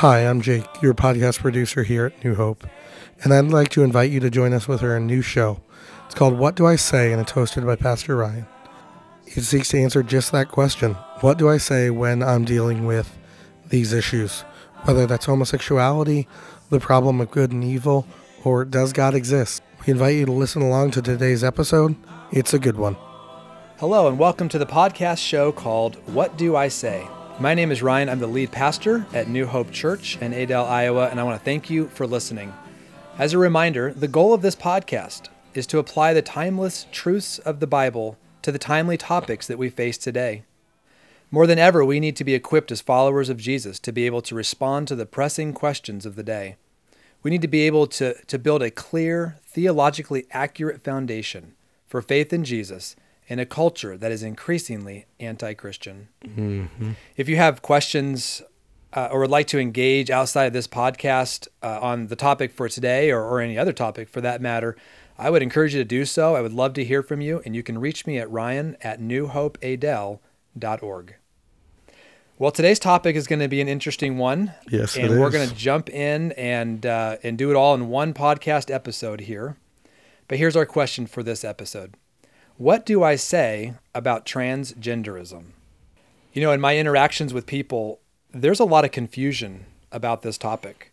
Hi, I'm Jake, your podcast producer here at New Hope, and I'd like to invite you to join us with our new show. It's called What Do I Say, and it's hosted by Pastor Ryan. It seeks to answer just that question What do I say when I'm dealing with these issues? Whether that's homosexuality, the problem of good and evil, or does God exist? We invite you to listen along to today's episode. It's a good one. Hello, and welcome to the podcast show called What Do I Say? My name is Ryan. I'm the lead pastor at New Hope Church in Adel, Iowa, and I want to thank you for listening. As a reminder, the goal of this podcast is to apply the timeless truths of the Bible to the timely topics that we face today. More than ever, we need to be equipped as followers of Jesus to be able to respond to the pressing questions of the day. We need to be able to, to build a clear, theologically accurate foundation for faith in Jesus in a culture that is increasingly anti Christian. Mm-hmm. If you have questions uh, or would like to engage outside of this podcast uh, on the topic for today or, or any other topic for that matter, I would encourage you to do so. I would love to hear from you, and you can reach me at ryan at newhopeadel.org. Well, today's topic is going to be an interesting one. Yes, and we're going to jump in and uh, and do it all in one podcast episode here. But here's our question for this episode: what do I say about transgenderism? You know, in my interactions with people, there's a lot of confusion about this topic.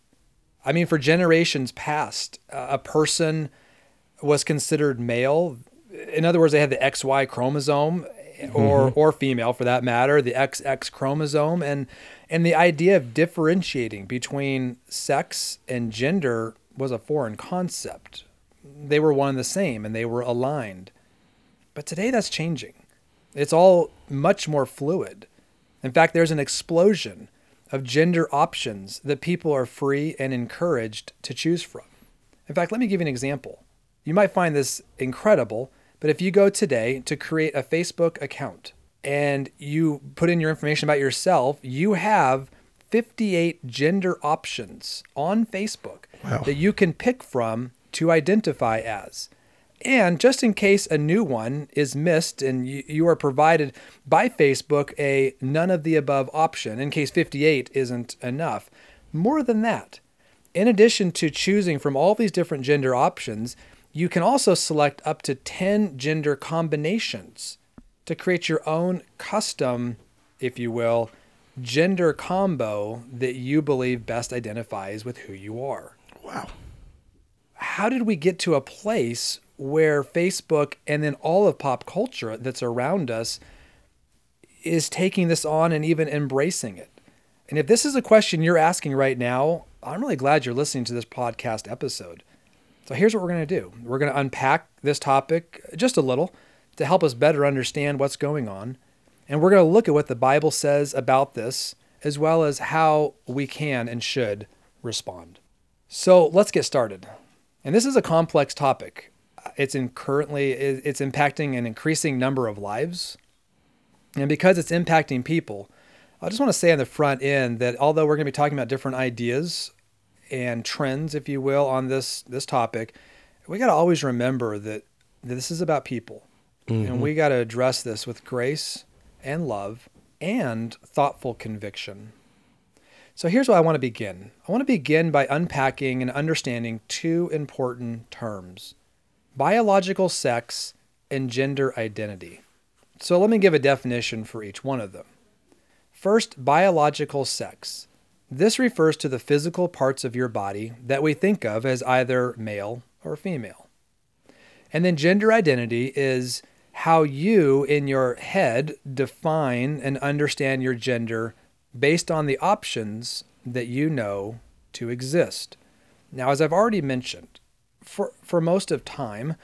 I mean, for generations past, a person was considered male. In other words, they had the XY chromosome or mm-hmm. or female for that matter, the XX chromosome and and the idea of differentiating between sex and gender was a foreign concept. They were one and the same and they were aligned. But today that's changing. It's all much more fluid. In fact, there's an explosion of gender options that people are free and encouraged to choose from. In fact, let me give you an example. You might find this incredible, but if you go today to create a Facebook account and you put in your information about yourself, you have 58 gender options on Facebook wow. that you can pick from to identify as. And just in case a new one is missed and you, you, are provided by Facebook a none of the above option, in case 58 isn't enough. More than that, in addition to choosing from all these different gender options, you can also select up to 10 gender combinations to create your own custom, if you will, gender combo that you believe best identifies with who you are. Wow. How did we get to a place where Facebook and then all of pop culture that's around us is taking this on and even embracing it. And if this is a question you're asking right now, I'm really glad you're listening to this podcast episode. So here's what we're going to do we're going to unpack this topic just a little to help us better understand what's going on. And we're going to look at what the Bible says about this, as well as how we can and should respond. So let's get started. And this is a complex topic it's in currently it's impacting an increasing number of lives, and because it's impacting people, I just want to say on the front end that although we're going to be talking about different ideas and trends, if you will, on this this topic, we got to always remember that, this is about people, mm-hmm. and we got to address this with grace and love and thoughtful conviction. So here's where I want to begin. I want to begin by unpacking and understanding two important terms biological sex, and gender identity. So let me give a definition for each one of them. First, biological sex. This refers to the physical parts of your body that we think of as either male or female. And then gender identity is how you, in your head, define and understand your gender based on the options that you know to exist. Now, as I've already mentioned, for, for most of time,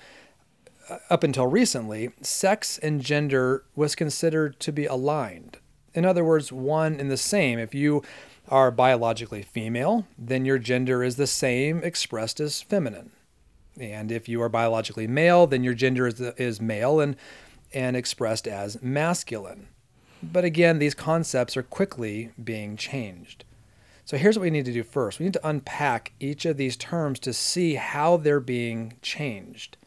uh, up until recently, sex and gender was considered to be aligned. In other words, one and the same. If you are biologically female, then your gender is the same expressed as feminine. And if you are biologically male, then your gender is, is male and, and expressed as masculine. But again, these concepts are quickly being changed. So here's what we need to do first we need to unpack each of these terms to see how they're being changed.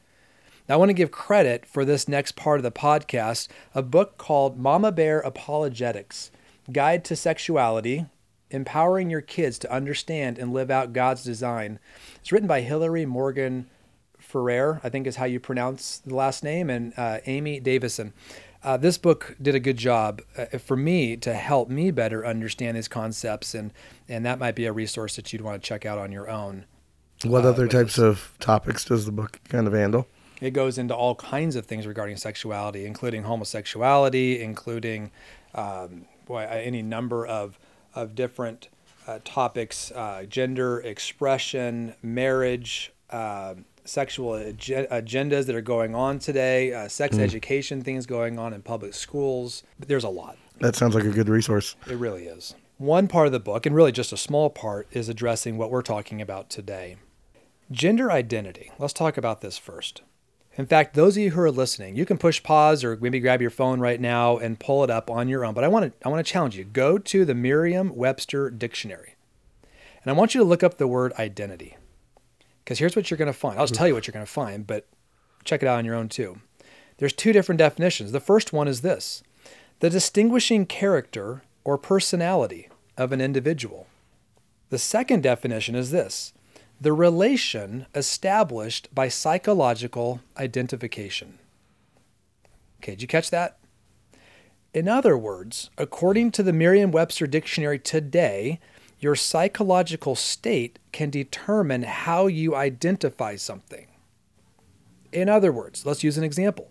Now, I want to give credit for this next part of the podcast, a book called Mama Bear Apologetics Guide to Sexuality Empowering Your Kids to Understand and Live Out God's Design. It's written by Hillary Morgan Ferrer, I think is how you pronounce the last name, and uh, Amy Davison. Uh, this book did a good job uh, for me to help me better understand these concepts, and, and that might be a resource that you'd want to check out on your own. What uh, other types this. of topics does the book kind of handle? It goes into all kinds of things regarding sexuality, including homosexuality, including um, boy, any number of, of different uh, topics uh, gender expression, marriage, um sexual ag- agendas that are going on today, uh, sex education things going on in public schools. There's a lot. That sounds like a good resource. It really is. One part of the book, and really just a small part, is addressing what we're talking about today gender identity. Let's talk about this first. In fact, those of you who are listening, you can push pause or maybe grab your phone right now and pull it up on your own. But I want to I want to challenge you. Go to the Merriam-Webster dictionary. And I want you to look up the word identity. Because here's what you're going to find. I'll just mm-hmm. tell you what you're going to find, but check it out on your own too. There's two different definitions. The first one is this the distinguishing character or personality of an individual. The second definition is this the relation established by psychological identification. Okay, did you catch that? In other words, according to the Merriam Webster Dictionary today, your psychological state can determine how you identify something. In other words, let's use an example.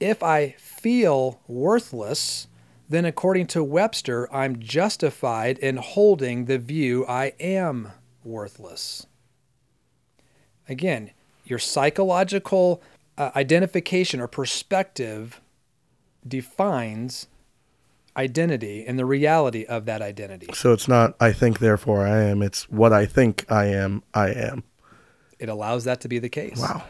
If I feel worthless, then according to Webster, I'm justified in holding the view I am worthless. Again, your psychological uh, identification or perspective defines identity and the reality of that identity. So it's not I think therefore I am, it's what I think I am, I am. It allows that to be the case. Wow.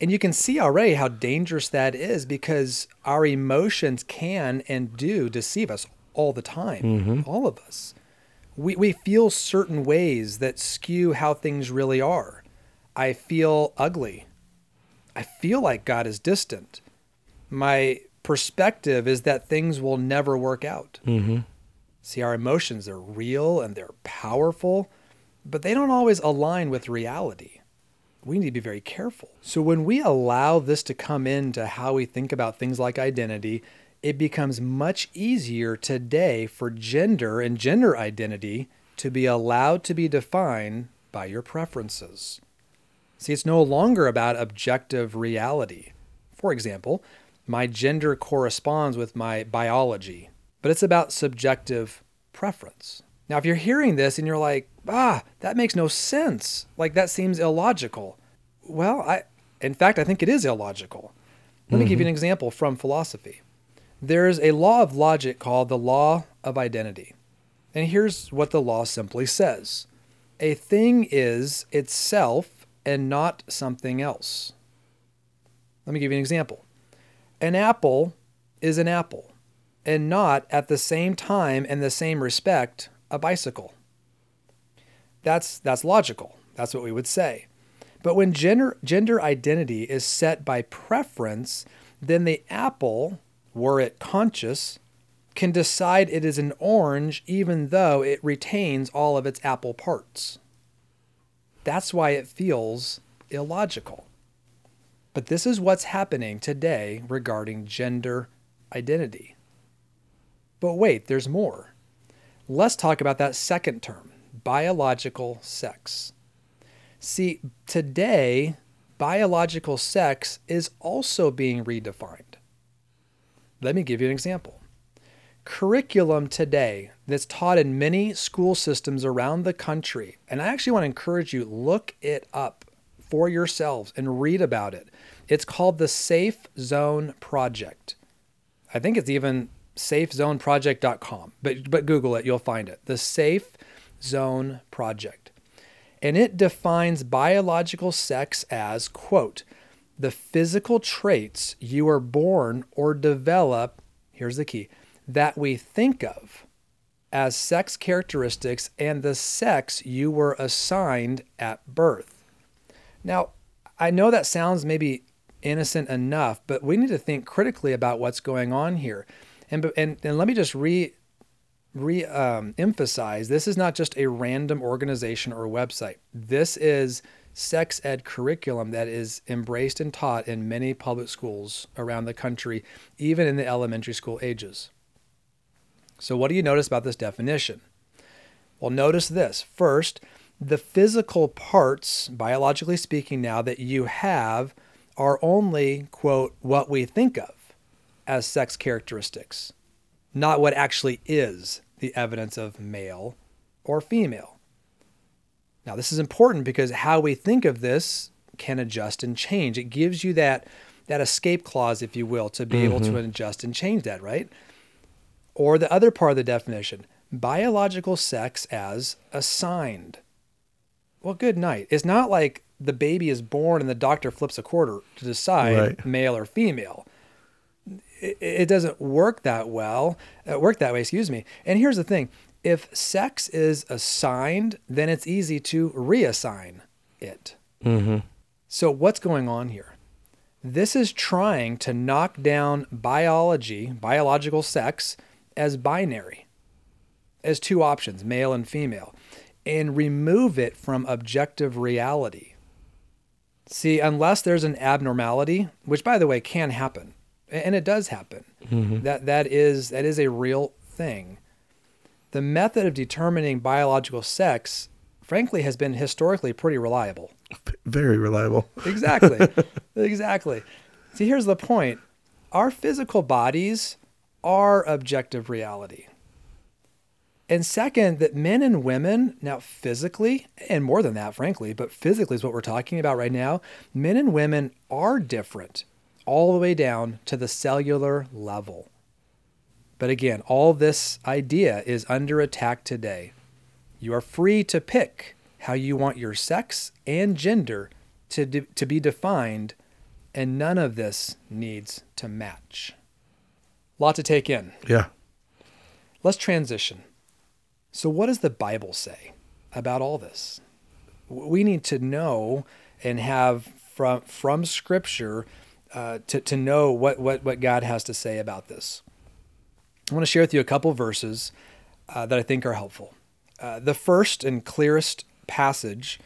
And you can see already how dangerous that is because our emotions can and do deceive us all the time, mm-hmm. all of us. We, we feel certain ways that skew how things really are. I feel ugly. I feel like God is distant. My perspective is that things will never work out. Mm-hmm. See, our emotions are real and they're powerful, but they don't always align with reality we need to be very careful. So when we allow this to come into how we think about things like identity, it becomes much easier today for gender and gender identity to be allowed to be defined by your preferences. See, it's no longer about objective reality. For example, my gender corresponds with my biology, but it's about subjective preference. Now, if you're hearing this and you're like, ah, that makes no sense, like that seems illogical. Well, I, in fact, I think it is illogical. Let me give you an example from philosophy. There's a law of logic called the law of identity. And here's what the law simply says a thing is itself and not something else. Let me give you an example. An apple is an apple and not at the same time and the same respect a bicycle. That's that's logical. That's what we would say. But when gender gender identity is set by preference, then the apple, were it conscious, can decide it is an orange even though it retains all of its apple parts. That's why it feels illogical. But this is what's happening today regarding gender identity. But wait, there's more. Let's talk about that second term biological sex. See, today, biological sex is also being redefined. Let me give you an example. Curriculum today that's taught in many school systems around the country, and I actually want to encourage you look it up for yourselves and read about it. It's called the Safe Zone Project. I think it's even safezoneproject.com, but but Google it, you'll find it. The Safe Zone Project. And it defines biological sex as, quote, the physical traits you are born or develop, here's the key, that we think of as sex characteristics and the sex you were assigned at birth. Now, I know that sounds maybe innocent enough, but we need to think critically about what's going on here. And, and, and let me just re re um, emphasize this is not just a random organization or website. This is sex ed curriculum that is embraced and taught in many public schools around the country, even in the elementary school ages. So, what do you notice about this definition? Well, notice this. First, the physical parts, biologically speaking, now that you have are only, quote, what we think of as sex characteristics, not what actually is the evidence of male or female. Now, this is important because how we think of this can adjust and change. It gives you that, that escape clause, if you will, to be mm-hmm. able to adjust and change that, right? Or the other part of the definition biological sex as assigned. Well, good night. It's not like the baby is born and the doctor flips a quarter to decide right. male or female. It, it, doesn't work that well, uh, work that way, excuse me. And here's the thing if sex is assigned, then it's easy to reassign it. Mm-hmm. So, what's going on here? This is trying to knock down biology, biological sex, as binary, as two options, male and female, and remove it from objective reality. See, unless there's an abnormality, which by the way can happen, and it does happen, mm-hmm. that, that, is, that is a real thing the method of determining biological sex, frankly, has been historically pretty reliable. Very reliable. exactly. exactly. See, here's the point our physical bodies are objective reality. And second, that men and women, now physically, and more than that, frankly, but physically is what we're talking about right now, men and women are different all the way down to the cellular level. But again, all this idea is under attack today. You are free to pick how you want your sex and gender to, de- to be defined, and none of this needs to match. Lot to take in. Yeah. Let's transition. So, what does the Bible say about all this? We need to know and have from from Scripture uh, to to know what what what God has to say about this. I want to share with you a couple verses uh, that I think are helpful. Uh, the first and clearest passage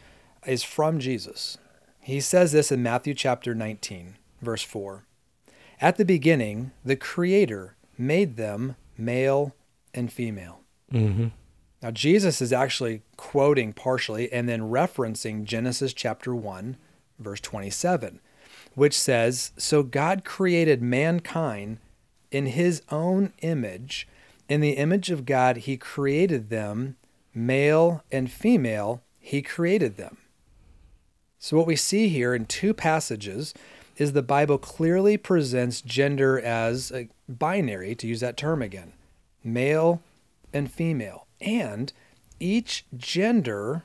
is from Jesus. He says this in Matthew chapter 19, verse 4. At the beginning, the Creator made them male and female. Mm-hmm. Now, Jesus is actually quoting partially and then referencing Genesis chapter 1, verse 27, which says, So God created mankind in his own image. In the image of God, he created them, male and female, he created them. So, what we see here in two passages is the Bible clearly presents gender as a binary, to use that term again male and female. And each gender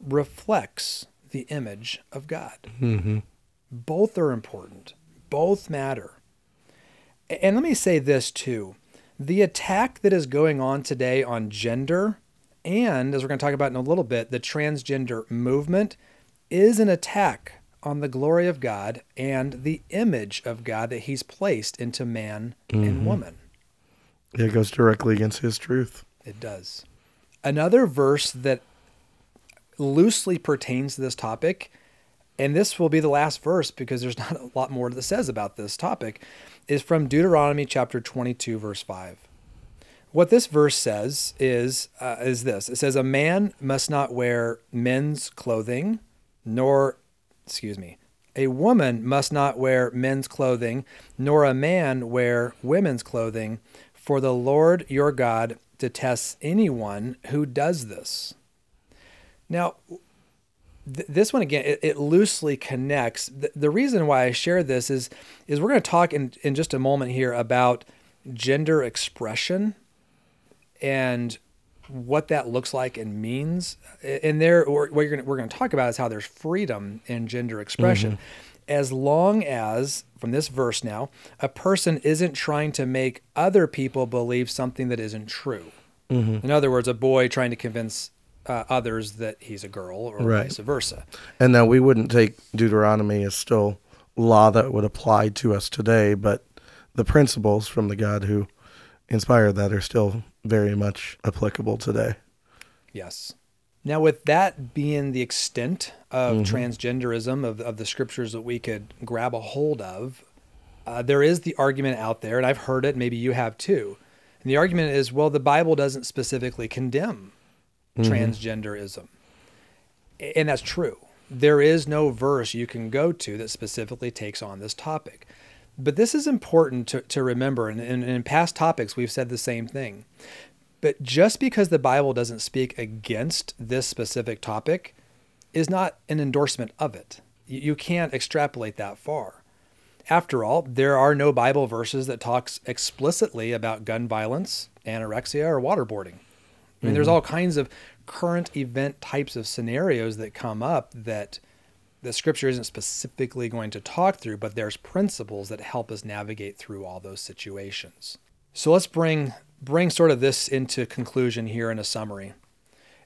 reflects the image of God. Mm-hmm. Both are important, both matter. And let me say this too the attack that is going on today on gender, and as we're going to talk about in a little bit, the transgender movement is an attack on the glory of God and the image of God that He's placed into man mm-hmm. and woman. It goes directly against His truth. It does. Another verse that loosely pertains to this topic, and this will be the last verse because there's not a lot more that says about this topic, is from Deuteronomy chapter 22, verse 5. What this verse says is, uh, is this it says, A man must not wear men's clothing, nor, excuse me, a woman must not wear men's clothing, nor a man wear women's clothing, for the Lord your God detests anyone who does this. Now, th- this one again, it, it loosely connects. The, the, reason why I share this is is we're going to talk in, in just a moment here about gender expression and what that looks like and means. And there, what you're gonna, we're going to talk about is how there's freedom in gender expression. Mm-hmm. As long as, from this verse now, a person isn't trying to make other people believe something that isn't true. Mm-hmm. In other words, a boy trying to convince uh, others that he's a girl or right. vice versa. And now we wouldn't take Deuteronomy as still law that would apply to us today, but the principles from the God who inspired that are still very much applicable today. Yes. Now, with that being the extent of transgenderism of, of the scriptures that we could grab a hold of, uh, there is the argument out there, and I've heard it, maybe you have too. And the argument is well, the Bible doesn't specifically condemn transgenderism. And that's true. There is no verse you can go to that specifically takes on this topic. But this is important to, to remember. And, and in past topics, we've said the same thing. But just because the Bible doesn't speak against this specific topic is not an endorsement of it. You can't extrapolate that far. After all, there are no Bible verses that talks explicitly about gun violence, anorexia, or waterboarding. I mean, there's mm-hmm. all kinds of current event types of scenarios that come up that the scripture isn't specifically going to talk through, but there's principles that help us navigate through all those situations. So let's bring bring sort of this into conclusion here in a summary.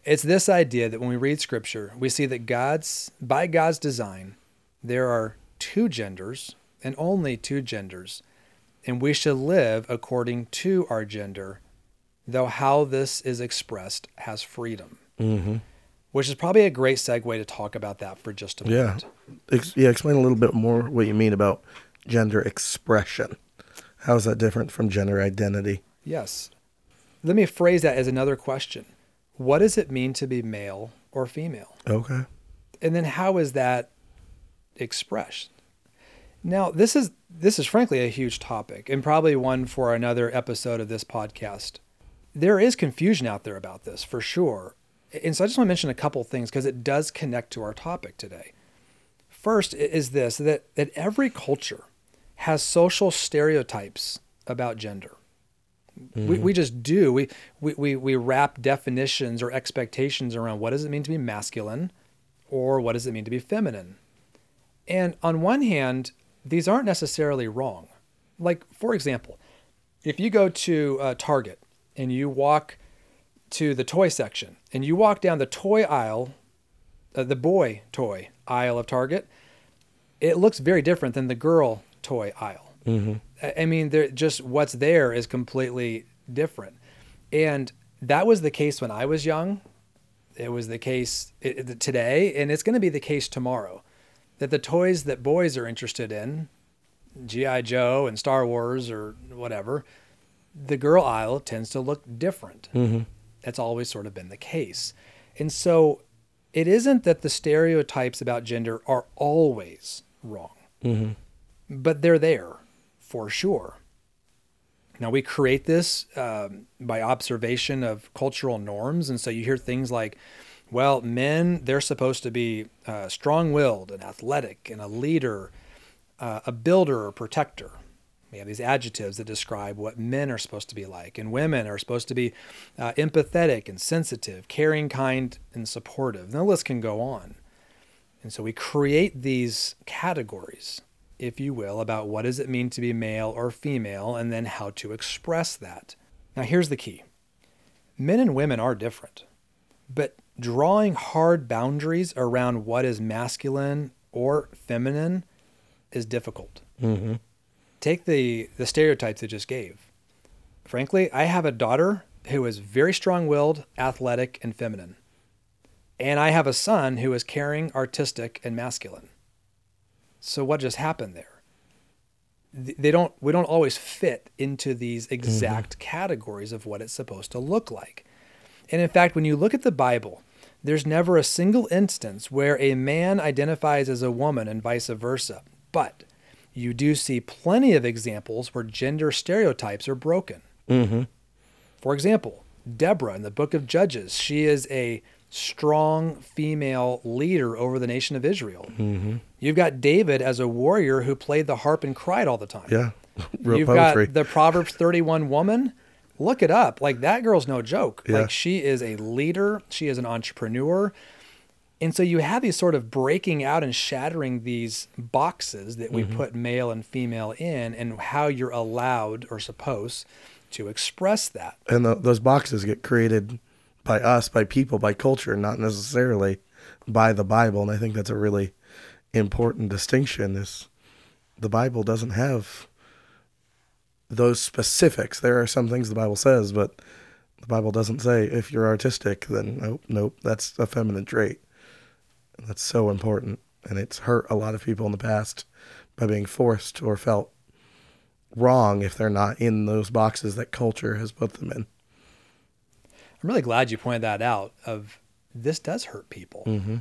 It's this idea that when we read scripture, we see that God's by God's design, there are two genders and only two genders, and we should live according to our gender, though how this is expressed has freedom. Mm-hmm. Which is probably a great segue to talk about that for just a Yeah. moment. Ex- yeah, explain a little bit more what you mean about gender expression. How is that different from gender identity? Yes. Let me phrase that as another question. What does it mean to be male or female? Okay. And then how is that expressed? Now, this is this is frankly a huge topic and probably one for another episode of this podcast. There is confusion out there about this for sure. And so I just want to mention a couple things because it does connect to our topic today. First is this that, that every culture has social stereotypes about gender. We, we just do. We, we, we, we wrap definitions or expectations around what does it mean to be masculine or what does it mean to be feminine. And on one hand, these aren't necessarily wrong. Like, for example, if you go to uh, Target and you walk to the toy section and you walk down the toy aisle, uh, the boy toy aisle of Target, it looks very different than the girl toy aisle. Mm-hmm. I mean, there just what's there is completely different, and that was the case when I was young. It was the case today, and it's going to be the case tomorrow. That the toys that boys are interested in, GI Joe and Star Wars or whatever, the girl aisle tends to look different. Mm-hmm. That's always sort of been the case, and so it isn't that the stereotypes about gender are always wrong Mm-hmm. but they're there for sure. Now, we create this um, by observation of cultural norms. And so you hear things like, well, men, they're supposed to be uh, strong willed and athletic and a leader, uh, a builder or protector. We have these adjectives that describe what men are supposed to be like. And women are supposed to be uh, empathetic and sensitive, caring, kind, and supportive. And the list can go on. And so we create these categories, if you will, about what does it mean to be male or female and then how to express that. Now here's the key. Men and women are different. But drawing hard boundaries around what is masculine or feminine is difficult. Mm-hmm. Take the the stereotypes I just gave. Frankly, I have a daughter who is very strong-willed, athletic, and feminine. And I have a son who is caring, artistic, and masculine. So what just happened there? They don't we don't always fit into these exact categories of what it's supposed to look like. And in fact, when you look at the Bible, there's never a single instance where a man identifies as a woman and vice versa. But you do see plenty of examples where gender stereotypes are broken. Mm-hmm. For example, Deborah in the book of Judges, she is a strong female leader over the nation of Israel. Mm-hmm. You've got David as a warrior who played the harp and cried all the time. Yeah. Wrote You've poetry. got the Proverbs 31 woman. Look it up. Like that girl's no joke. Yeah. Like she is a leader, she is an entrepreneur. And so you have these sort of breaking out and shattering these boxes that we put male and female in and how you're allowed or supposed to express that. and the, those boxes get created by us, by people, by culture, not necessarily by the Bible. And I think that's a really important distinction. Is the Bible doesn't have those specifics. There are some things the Bible says, but The Bible doesn't say if you're artistic, then nope, nope, that's a feminine trait. That's so important. And it's hurt a lot of people in the past by being forced or felt wrong if they're not in those boxes that culture has put them in. I'm really glad you pointed that out of this does hurt people. Mm-hmm.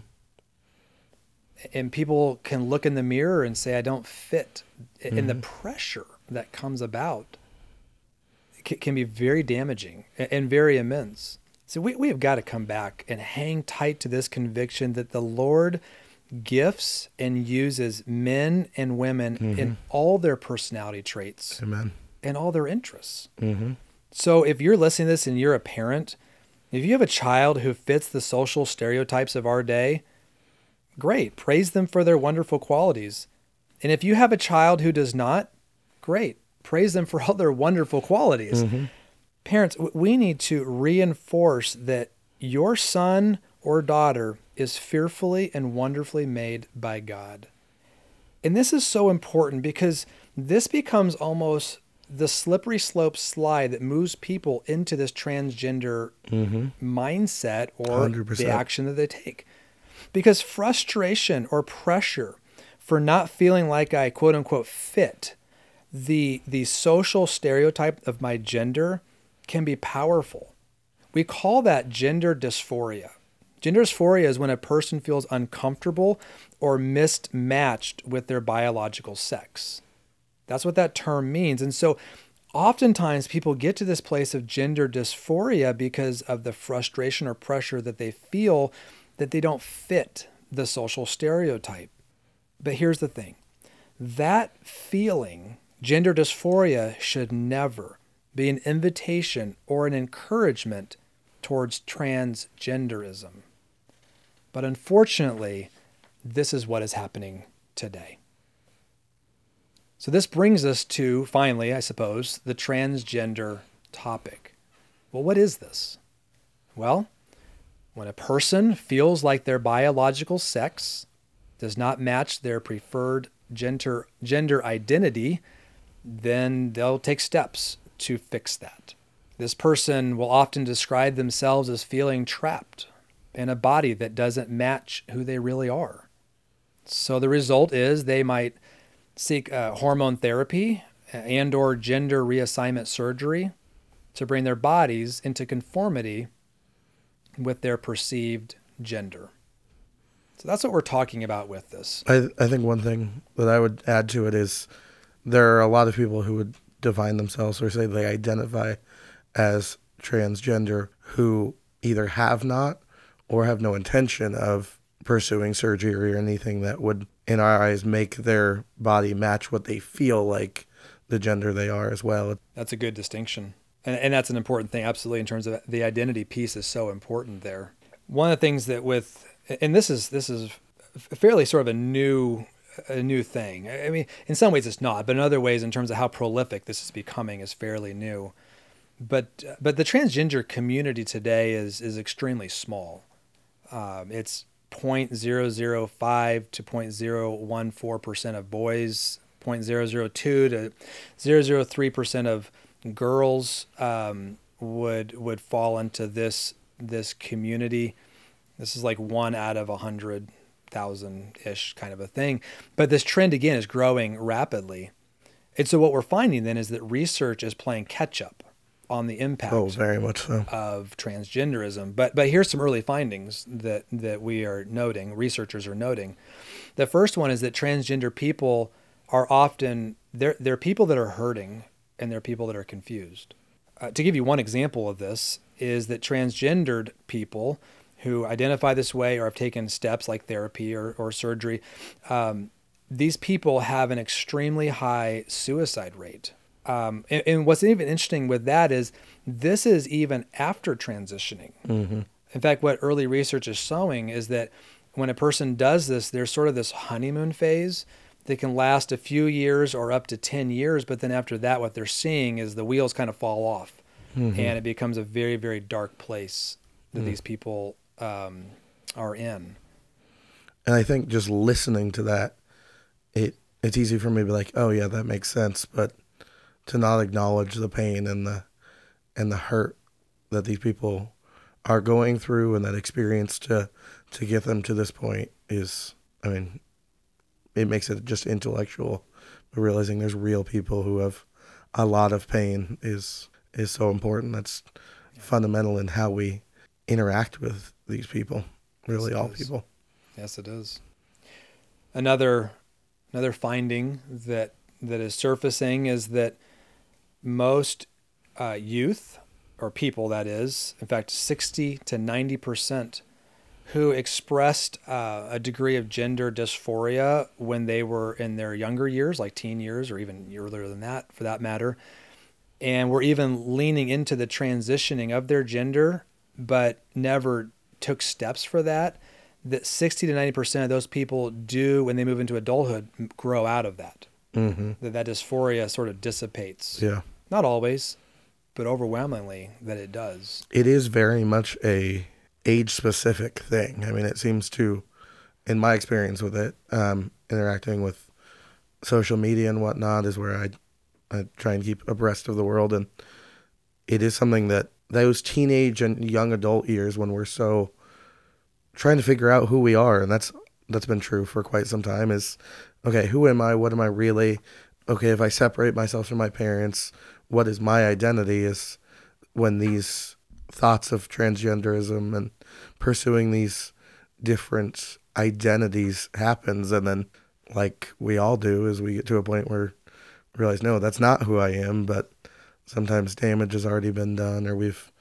And people can look in the mirror and say, I don't fit. And the Mm-hmm. pressure that comes about ca- can be very damaging and very immense. So we, we have got to come back and hang tight to this conviction that the Lord gifts and uses men and women Mm-hmm. in all their personality traits Amen. and all their interests. Mm-hmm. So if you're listening to this and you're a parent, if you have a child who fits the social stereotypes of our day, great. Praise them for their wonderful qualities. And if you have a child who does not, great. Praise them for all their wonderful qualities. Mm-hmm. Parents, we need to reinforce that your son or daughter is fearfully and wonderfully made by God. And this is so important because this becomes almost the slippery slope slide that moves people into this transgender mm-hmm. mindset or 100%. the action that they take. Because frustration or pressure for not feeling like I quote unquote fit the the social stereotype of my gender can be powerful. We call that gender dysphoria. Gender dysphoria is when a person feels uncomfortable or mismatched with their biological sex. That's what that term means. And so oftentimes people get to this place of gender dysphoria because of the frustration or pressure that they feel that they don't fit the social stereotype. But here's the thing that feeling, gender dysphoria, should never be an invitation or an encouragement towards transgenderism. But unfortunately, this is what is happening today. So, this brings us to finally, I suppose, the transgender topic. Well, what is this? Well, when a person feels like their biological sex does not match their preferred gender, gender identity, then they'll take steps to fix that. This person will often describe themselves as feeling trapped in a body that doesn't match who they really are. So the result is they might seek uh, hormone therapy and or gender reassignment surgery to bring their bodies into conformity with their perceived gender. So that's what we're talking about with this. I I think one thing that I would add to it is there are a lot of people who would define themselves or say they identify as transgender who either have not or have no intention of pursuing surgery or anything that would in our eyes make their body match what they feel like the gender they are as well. That's a good distinction. And, and that's an important thing, absolutely, in terms of the identity piece is so important there. One of the things that with, and this is this is fairly sort of a new a new thing. I mean, in some ways it's not, but in other ways, in terms of how prolific this is becoming, is fairly new. But but the transgender community today is is extremely small. Um, it's 0.005 to 0.014 percent of boys, 0.002 to 003 percent of girls um, would would fall into this this community. This is like one out of a hundred thousand ish kind of a thing. But this trend again is growing rapidly. And so what we're finding then is that research is playing catch up on the impact Oh, very much so. of transgenderism. But but here's some early findings that that we are noting, researchers are noting. The first one is that transgender people are often they're they're people that are hurting and they're people that are confused. Uh, to give you one example of this is that transgendered people who identify this way or have taken steps like therapy or, or surgery, um, these people have an extremely high suicide rate. Um, and, and what's even interesting with that is this is even after transitioning. Mm-hmm. In fact, what early research is showing is that when a person does this, there's sort of this honeymoon phase that can last a few years or up to 10 years. But then after that, what they're seeing is the wheels kind of fall off Mm-hmm. and it becomes a very, very dark place that these people um, are in. And I think just listening to that, it it's easy for me to be like, oh yeah, that makes sense, but to not acknowledge the pain and the and the hurt that these people are going through and that experience to to get them to this point is I mean it makes it just intellectual but realizing there's real people who have a lot of pain is is so important that's yeah. fundamental in how we interact with these people really yes, all is. people yes it is another another finding that that is surfacing is that most uh, youth or people that is in fact 60 to 90 percent who expressed uh, a degree of gender dysphoria when they were in their younger years like teen years or even earlier than that for that matter and were even leaning into the transitioning of their gender but never took steps for that that 60 to 90 percent of those people do when they move into adulthood grow out of that. Mm-hmm. that that dysphoria sort of dissipates. Yeah not always but overwhelmingly that it does. It is very much a age specific thing. I mean, it seems to, in my experience with it, um, interacting with social media and whatnot is where I, I try and keep abreast of the world, and it is something that those teenage and young adult years when we're so trying to figure out who we are, and that's that's been true for quite some time. Is okay, who am I? What am I really? Okay, if I separate myself from my parents, what is my identity is when these thoughts of transgenderism and pursuing these different identities happens and then like we all do is we get to a point where we realize no that's not who i am but sometimes damage has already been done or we've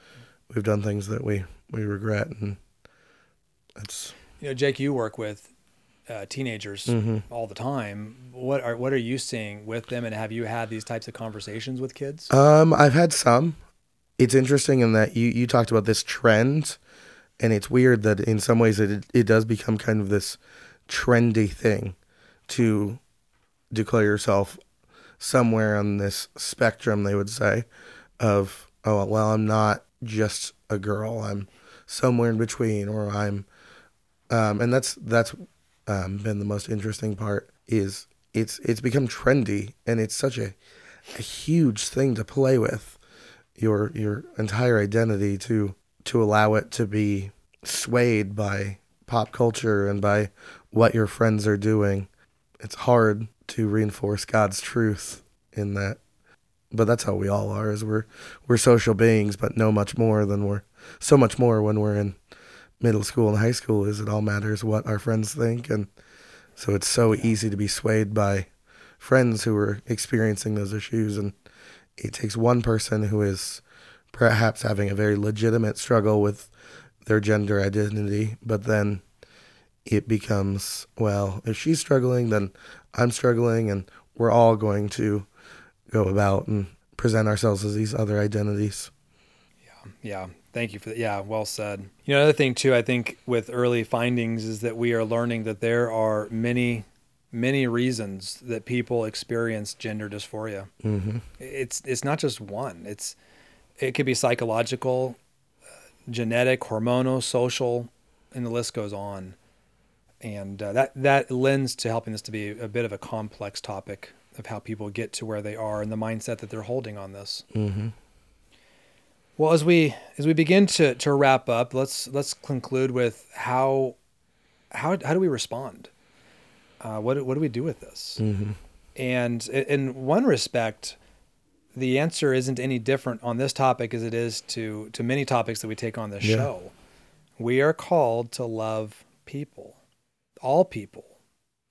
we've done things that we we regret and that's you know jake you work with uh, teenagers mm-hmm. all the time. What are what are you seeing with them, and have you had these types of conversations with kids? Um, I've had some. It's interesting in that you you talked about this trend, and it's weird that in some ways it it does become kind of this trendy thing to declare yourself somewhere on this spectrum. They would say of oh well, I'm not just a girl. I'm somewhere in between, or I'm um, and that's that's um, been the most interesting part is it's it's become trendy and it's such a, a huge thing to play with your your entire identity to to allow it to be swayed by pop culture and by what your friends are doing. It's hard to reinforce God's truth in that. But that's how we all are is we're we're social beings but know much more than we're so much more when we're in middle school and high school is it all matters what our friends think. And so it's so easy to be swayed by friends who are experiencing those issues. And it takes one person who is perhaps having a very legitimate struggle with their gender identity but then it becomes well if she's struggling then i'm struggling and we're all going to go about and present ourselves as these other identities. Yeah yeah Thank you for that. Yeah, well said. You know, another thing too, I think with early findings is that we are learning that there are many, many reasons that people experience gender dysphoria. Mm-hmm. It's it's not just one. It's it could be psychological, uh, genetic, hormonal, social, and the list goes on. And uh, that that lends to helping this to be a bit of a complex topic of how people get to where they are and the mindset that they're holding on this. Mm-hmm. Well, as we as we begin to to wrap up, let's let's conclude with how how how do we respond? Uh, what what do we do with this? Mm-hmm. And in one respect, the answer isn't any different on this topic as it is to to many topics that we take on this yeah. show. We are called to love people, all people,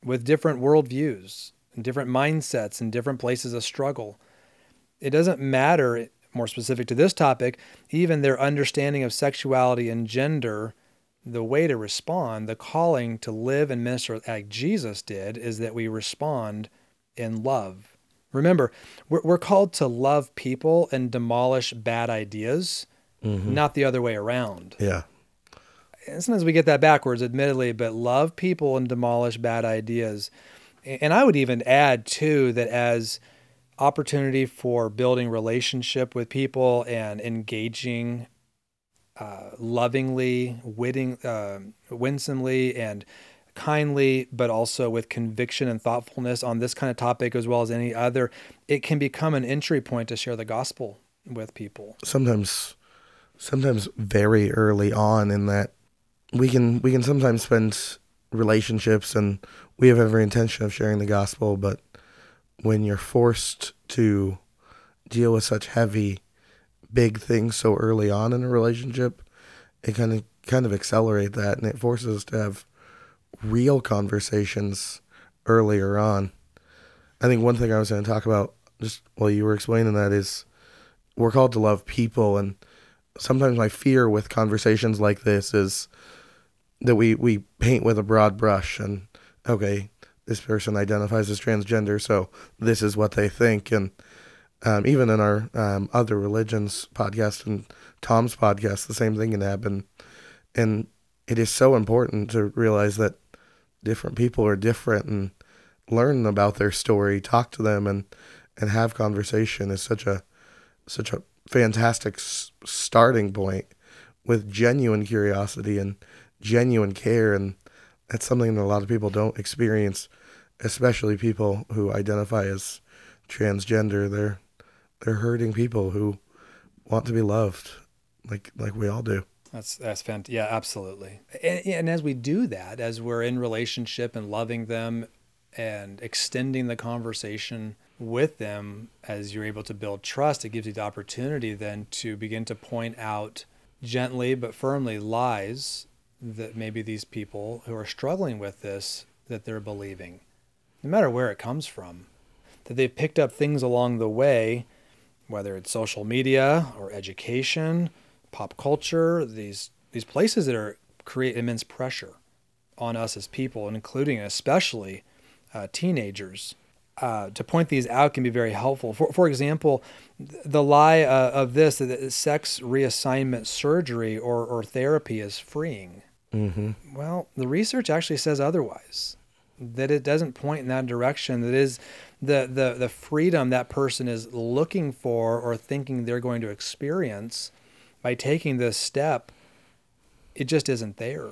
with different worldviews and different mindsets and different places of struggle. It doesn't matter more specific to this topic, even their understanding of sexuality and gender, the way to respond, the calling to live and minister like Jesus did, is that we respond in love. Remember, we're, we're called to love people and demolish bad ideas, mm-hmm. not the other way around. Yeah. And sometimes we get that backwards, admittedly, but love people and demolish bad ideas. And I would even add, too, that as opportunity for building relationship with people and engaging uh, lovingly, witting, uh, winsomely, and kindly, but also with conviction and thoughtfulness on this kind of topic as well as any other, it can become an entry point to share the gospel with people. Sometimes sometimes very early on in that we can we can sometimes spend relationships and we have every intention of sharing the gospel, but when you're forced to deal with such heavy big things so early on in a relationship, it kind of kind of accelerate that and it forces us to have real conversations earlier on. I think one thing I was going to talk about just while you were explaining that is we're called to love people and sometimes my fear with conversations like this is that we we paint with a broad brush and okay this person identifies as transgender so this is what they think. And um, even in our um, other religions podcast and tom's podcast the same thing can happen. And it is so important to realize that different people are different and learn about their story talk to them and and have conversation is such a such a fantastic s- starting point with genuine curiosity and genuine care. And that's something that a lot of people don't experience especially people who identify as transgender they're they're hurting people who want to be loved like like we all do That's that's fantastic. Yeah, absolutely. And, and as we do that, as we're in relationship and loving them, and extending the conversation with them, as you're able to build trust, it gives you the opportunity then to begin to point out gently but firmly lies that maybe these people who are struggling with this that they're believing, no matter where it comes from, that they've picked up things along the way, whether it's social media or education pop culture, these these places that are create immense pressure on us as people, and including especially uh, teenagers. Uh, to point these out can be very helpful. For for example, the lie uh, of this that sex reassignment surgery or or therapy is freeing. mm-hmm. Well, the research actually says otherwise. That it doesn't point in that direction. That is the, the, the freedom that person is looking for or thinking they're going to experience by taking this step, it just isn't there.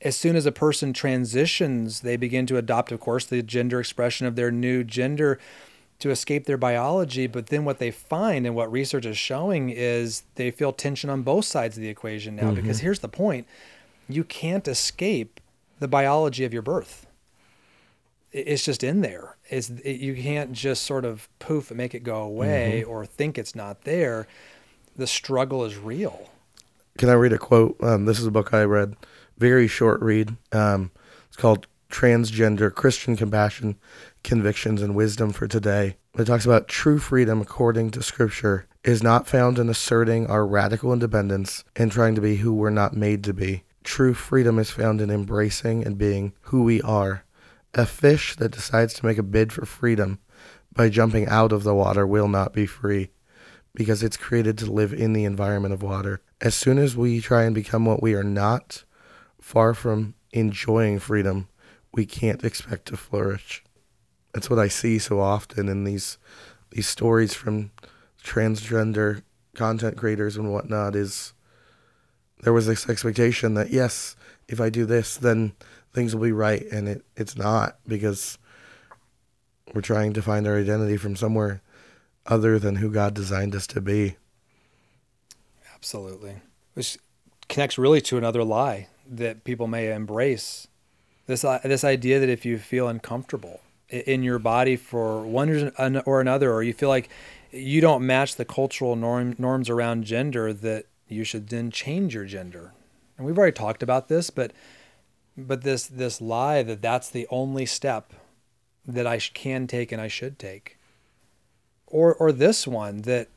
As soon as a person transitions, they begin to adopt, of course, the gender expression of their new gender to escape their biology. But then what they find and what research is showing is they feel tension on both sides of the equation now. Mm-hmm. Because here's the point you can't escape the biology of your birth. It's just in there. It's, it, you can't just sort of poof and make it go away or think it's not there. The struggle is real. Can I read a quote? Um, this is a book I read, very short read. Um, it's called Transgender Christian Compassion, Convictions, and Wisdom for Today. It talks about true freedom according to Scripture is not found in asserting our radical independence and trying to be who we're not made to be. True freedom is found in embracing and being who we are. A fish that decides to make a bid for freedom by jumping out of the water will not be free because it's created to live in the environment of water. As soon as we try and become what we are not, far from enjoying freedom, we can't expect to flourish. That's what I see so often in these these stories from transgender content creators and whatnot is there was this expectation that yes, if I do this then things will be right and it, it's not because we're trying to find our identity from somewhere other than who God designed us to be. Absolutely. Which connects really to another lie that people may embrace. This uh, this idea that if you feel uncomfortable in your body for one reason or another, or you feel like you don't match the cultural norm, norms around gender, that you should then change your gender. And we've already talked about this, but but this this lie that that's the only step that I can take and I should take, or or this one that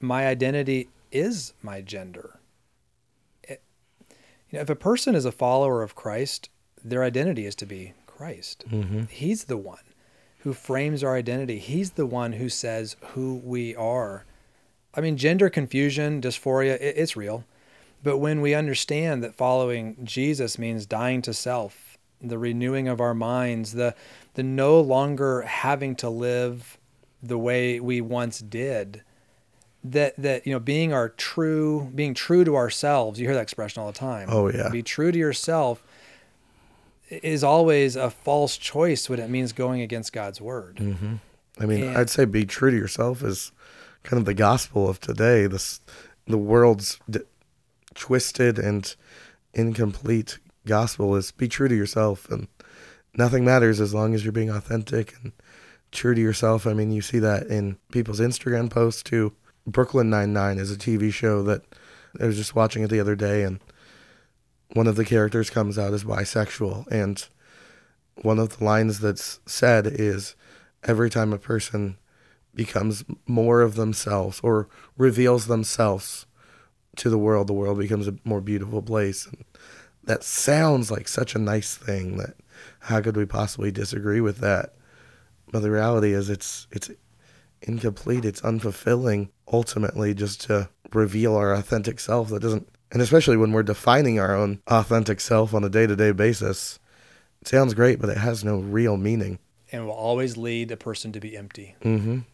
my identity is my gender. It- you know, if a person is a follower of Christ, their identity is to be Christ. Mm-hmm. He's the one who frames our identity. He's the one who says who we are. I mean, gender confusion, dysphoria, it, it's real. But when we understand that following Jesus means dying to self, the renewing of our minds, the the no longer having to live the way we once did, that that you know being our true being true to ourselves you hear that expression all the time Oh, yeah. be true to yourself is always a false choice when it means going against god's word Mm-hmm. I mean, And- I'd say be true to yourself is kind of the gospel of today. This the world's d- twisted and incomplete gospel is be true to yourself and nothing matters as long as you're being authentic and true to yourself. I mean, you see that in people's Instagram posts too. Brooklyn Nine Nine is a TV show that I was just watching it the other day, and one of the characters comes out as bisexual, and one of the lines that's said is every time a person becomes more of themselves or reveals themselves to the world, the world becomes a more beautiful place. And that sounds like such a nice thing that how could we possibly disagree with that? But the reality is it's it's incomplete, it's unfulfilling ultimately just to reveal our authentic self that doesn't and especially when we're defining our own authentic self on a day-to-day basis. It sounds great, but it has no real meaning. And will always lead a person to be empty. Mhm.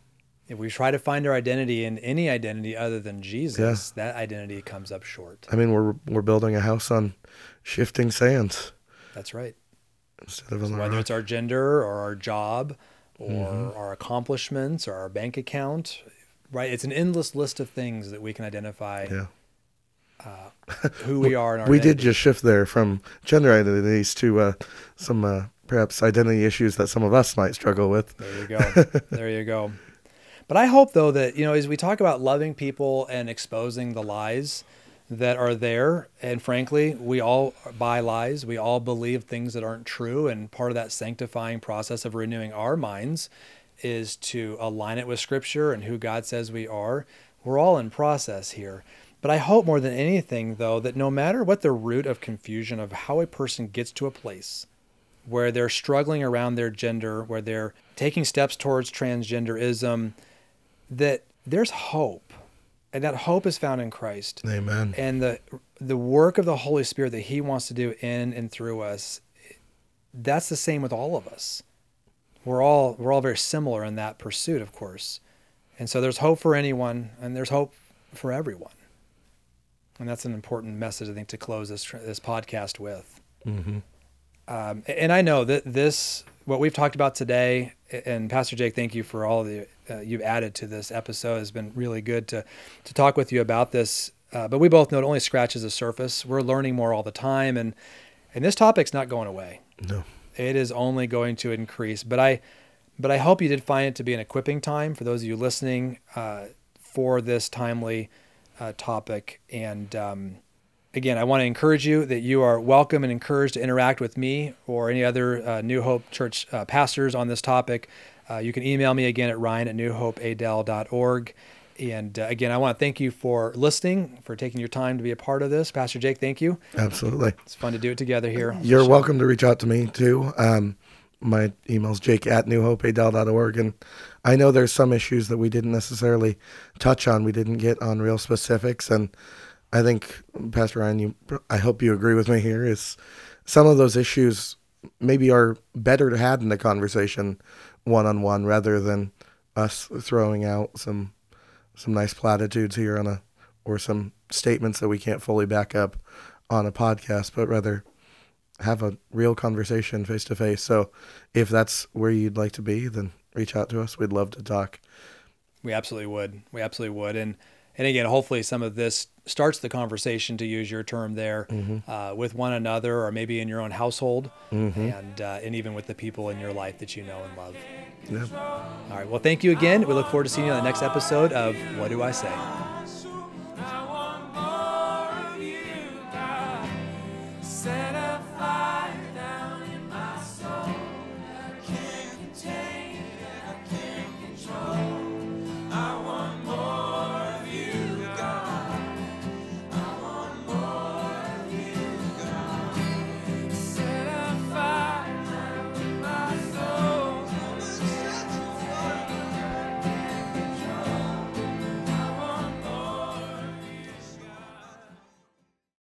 If we try to find our identity in any identity other than Jesus, that identity comes up short. I mean, we're we're building a house on shifting sands That's right. instead of the Whether rock. it's our gender or our job or Mm-hmm. our accomplishments or our bank account, right? It's an endless list of things that we can identify Yeah. who we are in our we did just shift there from gender identities to uh, some uh, perhaps identity issues that some of us might struggle with. There you go. there you go. But I hope though that you know as we talk about loving people and exposing the lies that are there and frankly we all buy lies. We all believe things that aren't true and part of that sanctifying process of renewing our minds is to align it with scripture and who God says we are. We're all in process here. But I hope more than anything though that no matter what the root of confusion of how a person gets to a place where they're struggling around their gender, where they're taking steps towards transgenderism, that there's hope. And that hope is found in Christ. Amen. And the the work of the Holy Spirit that He wants to do in and through us, that's the same with all of us. We're all we're all very similar in that pursuit, of course. And so there's hope for anyone, and there's hope for everyone. And that's an important message, I think, to close this this podcast with. hmm Um, and I know that this, what we've talked about today, and Pastor Jake, thank you for all the uh, you've added to this episode. It's been really good to to talk with you about this. Uh, but we both know it only scratches the surface. We're learning more all the time, and and this topic's not going away. No. It is only going to increase. But I, but I hope you did find it to be an equipping time for those of you listening uh, for this timely uh, topic. And um, again, I want to encourage you that you are welcome and encouraged to interact with me or any other uh, New Hope Church uh, pastors on this topic. Uh, you can email me again at ryan at newhopeadel.org. And uh, again, I want to thank you for listening, for taking your time to be a part of this. Pastor Jake, thank you. Absolutely. It's fun to do it together here. You're welcome to reach out to me too. Um, my email's jake at newhopeadel.org. And I know there's some issues that we didn't necessarily touch on. We didn't get on real specifics. And I think, Pastor Ryan, you, I hope you agree with me here, is some of those issues maybe are better to have in the conversation one on one rather than us throwing out some some nice platitudes here on a or some statements that we can't fully back up on a podcast, but rather have a real conversation face to face. So if that's where you'd like to be, then reach out to us. We'd love to talk. We absolutely would. We absolutely would. And and again, hopefully, some of this starts the conversation, to use your term there, uh, with one another, or maybe in your own household, and uh, and even with the people in your life that you know and love. Yeah. All right. Well, thank you again. We look forward to seeing you on the next episode of What Do I Say.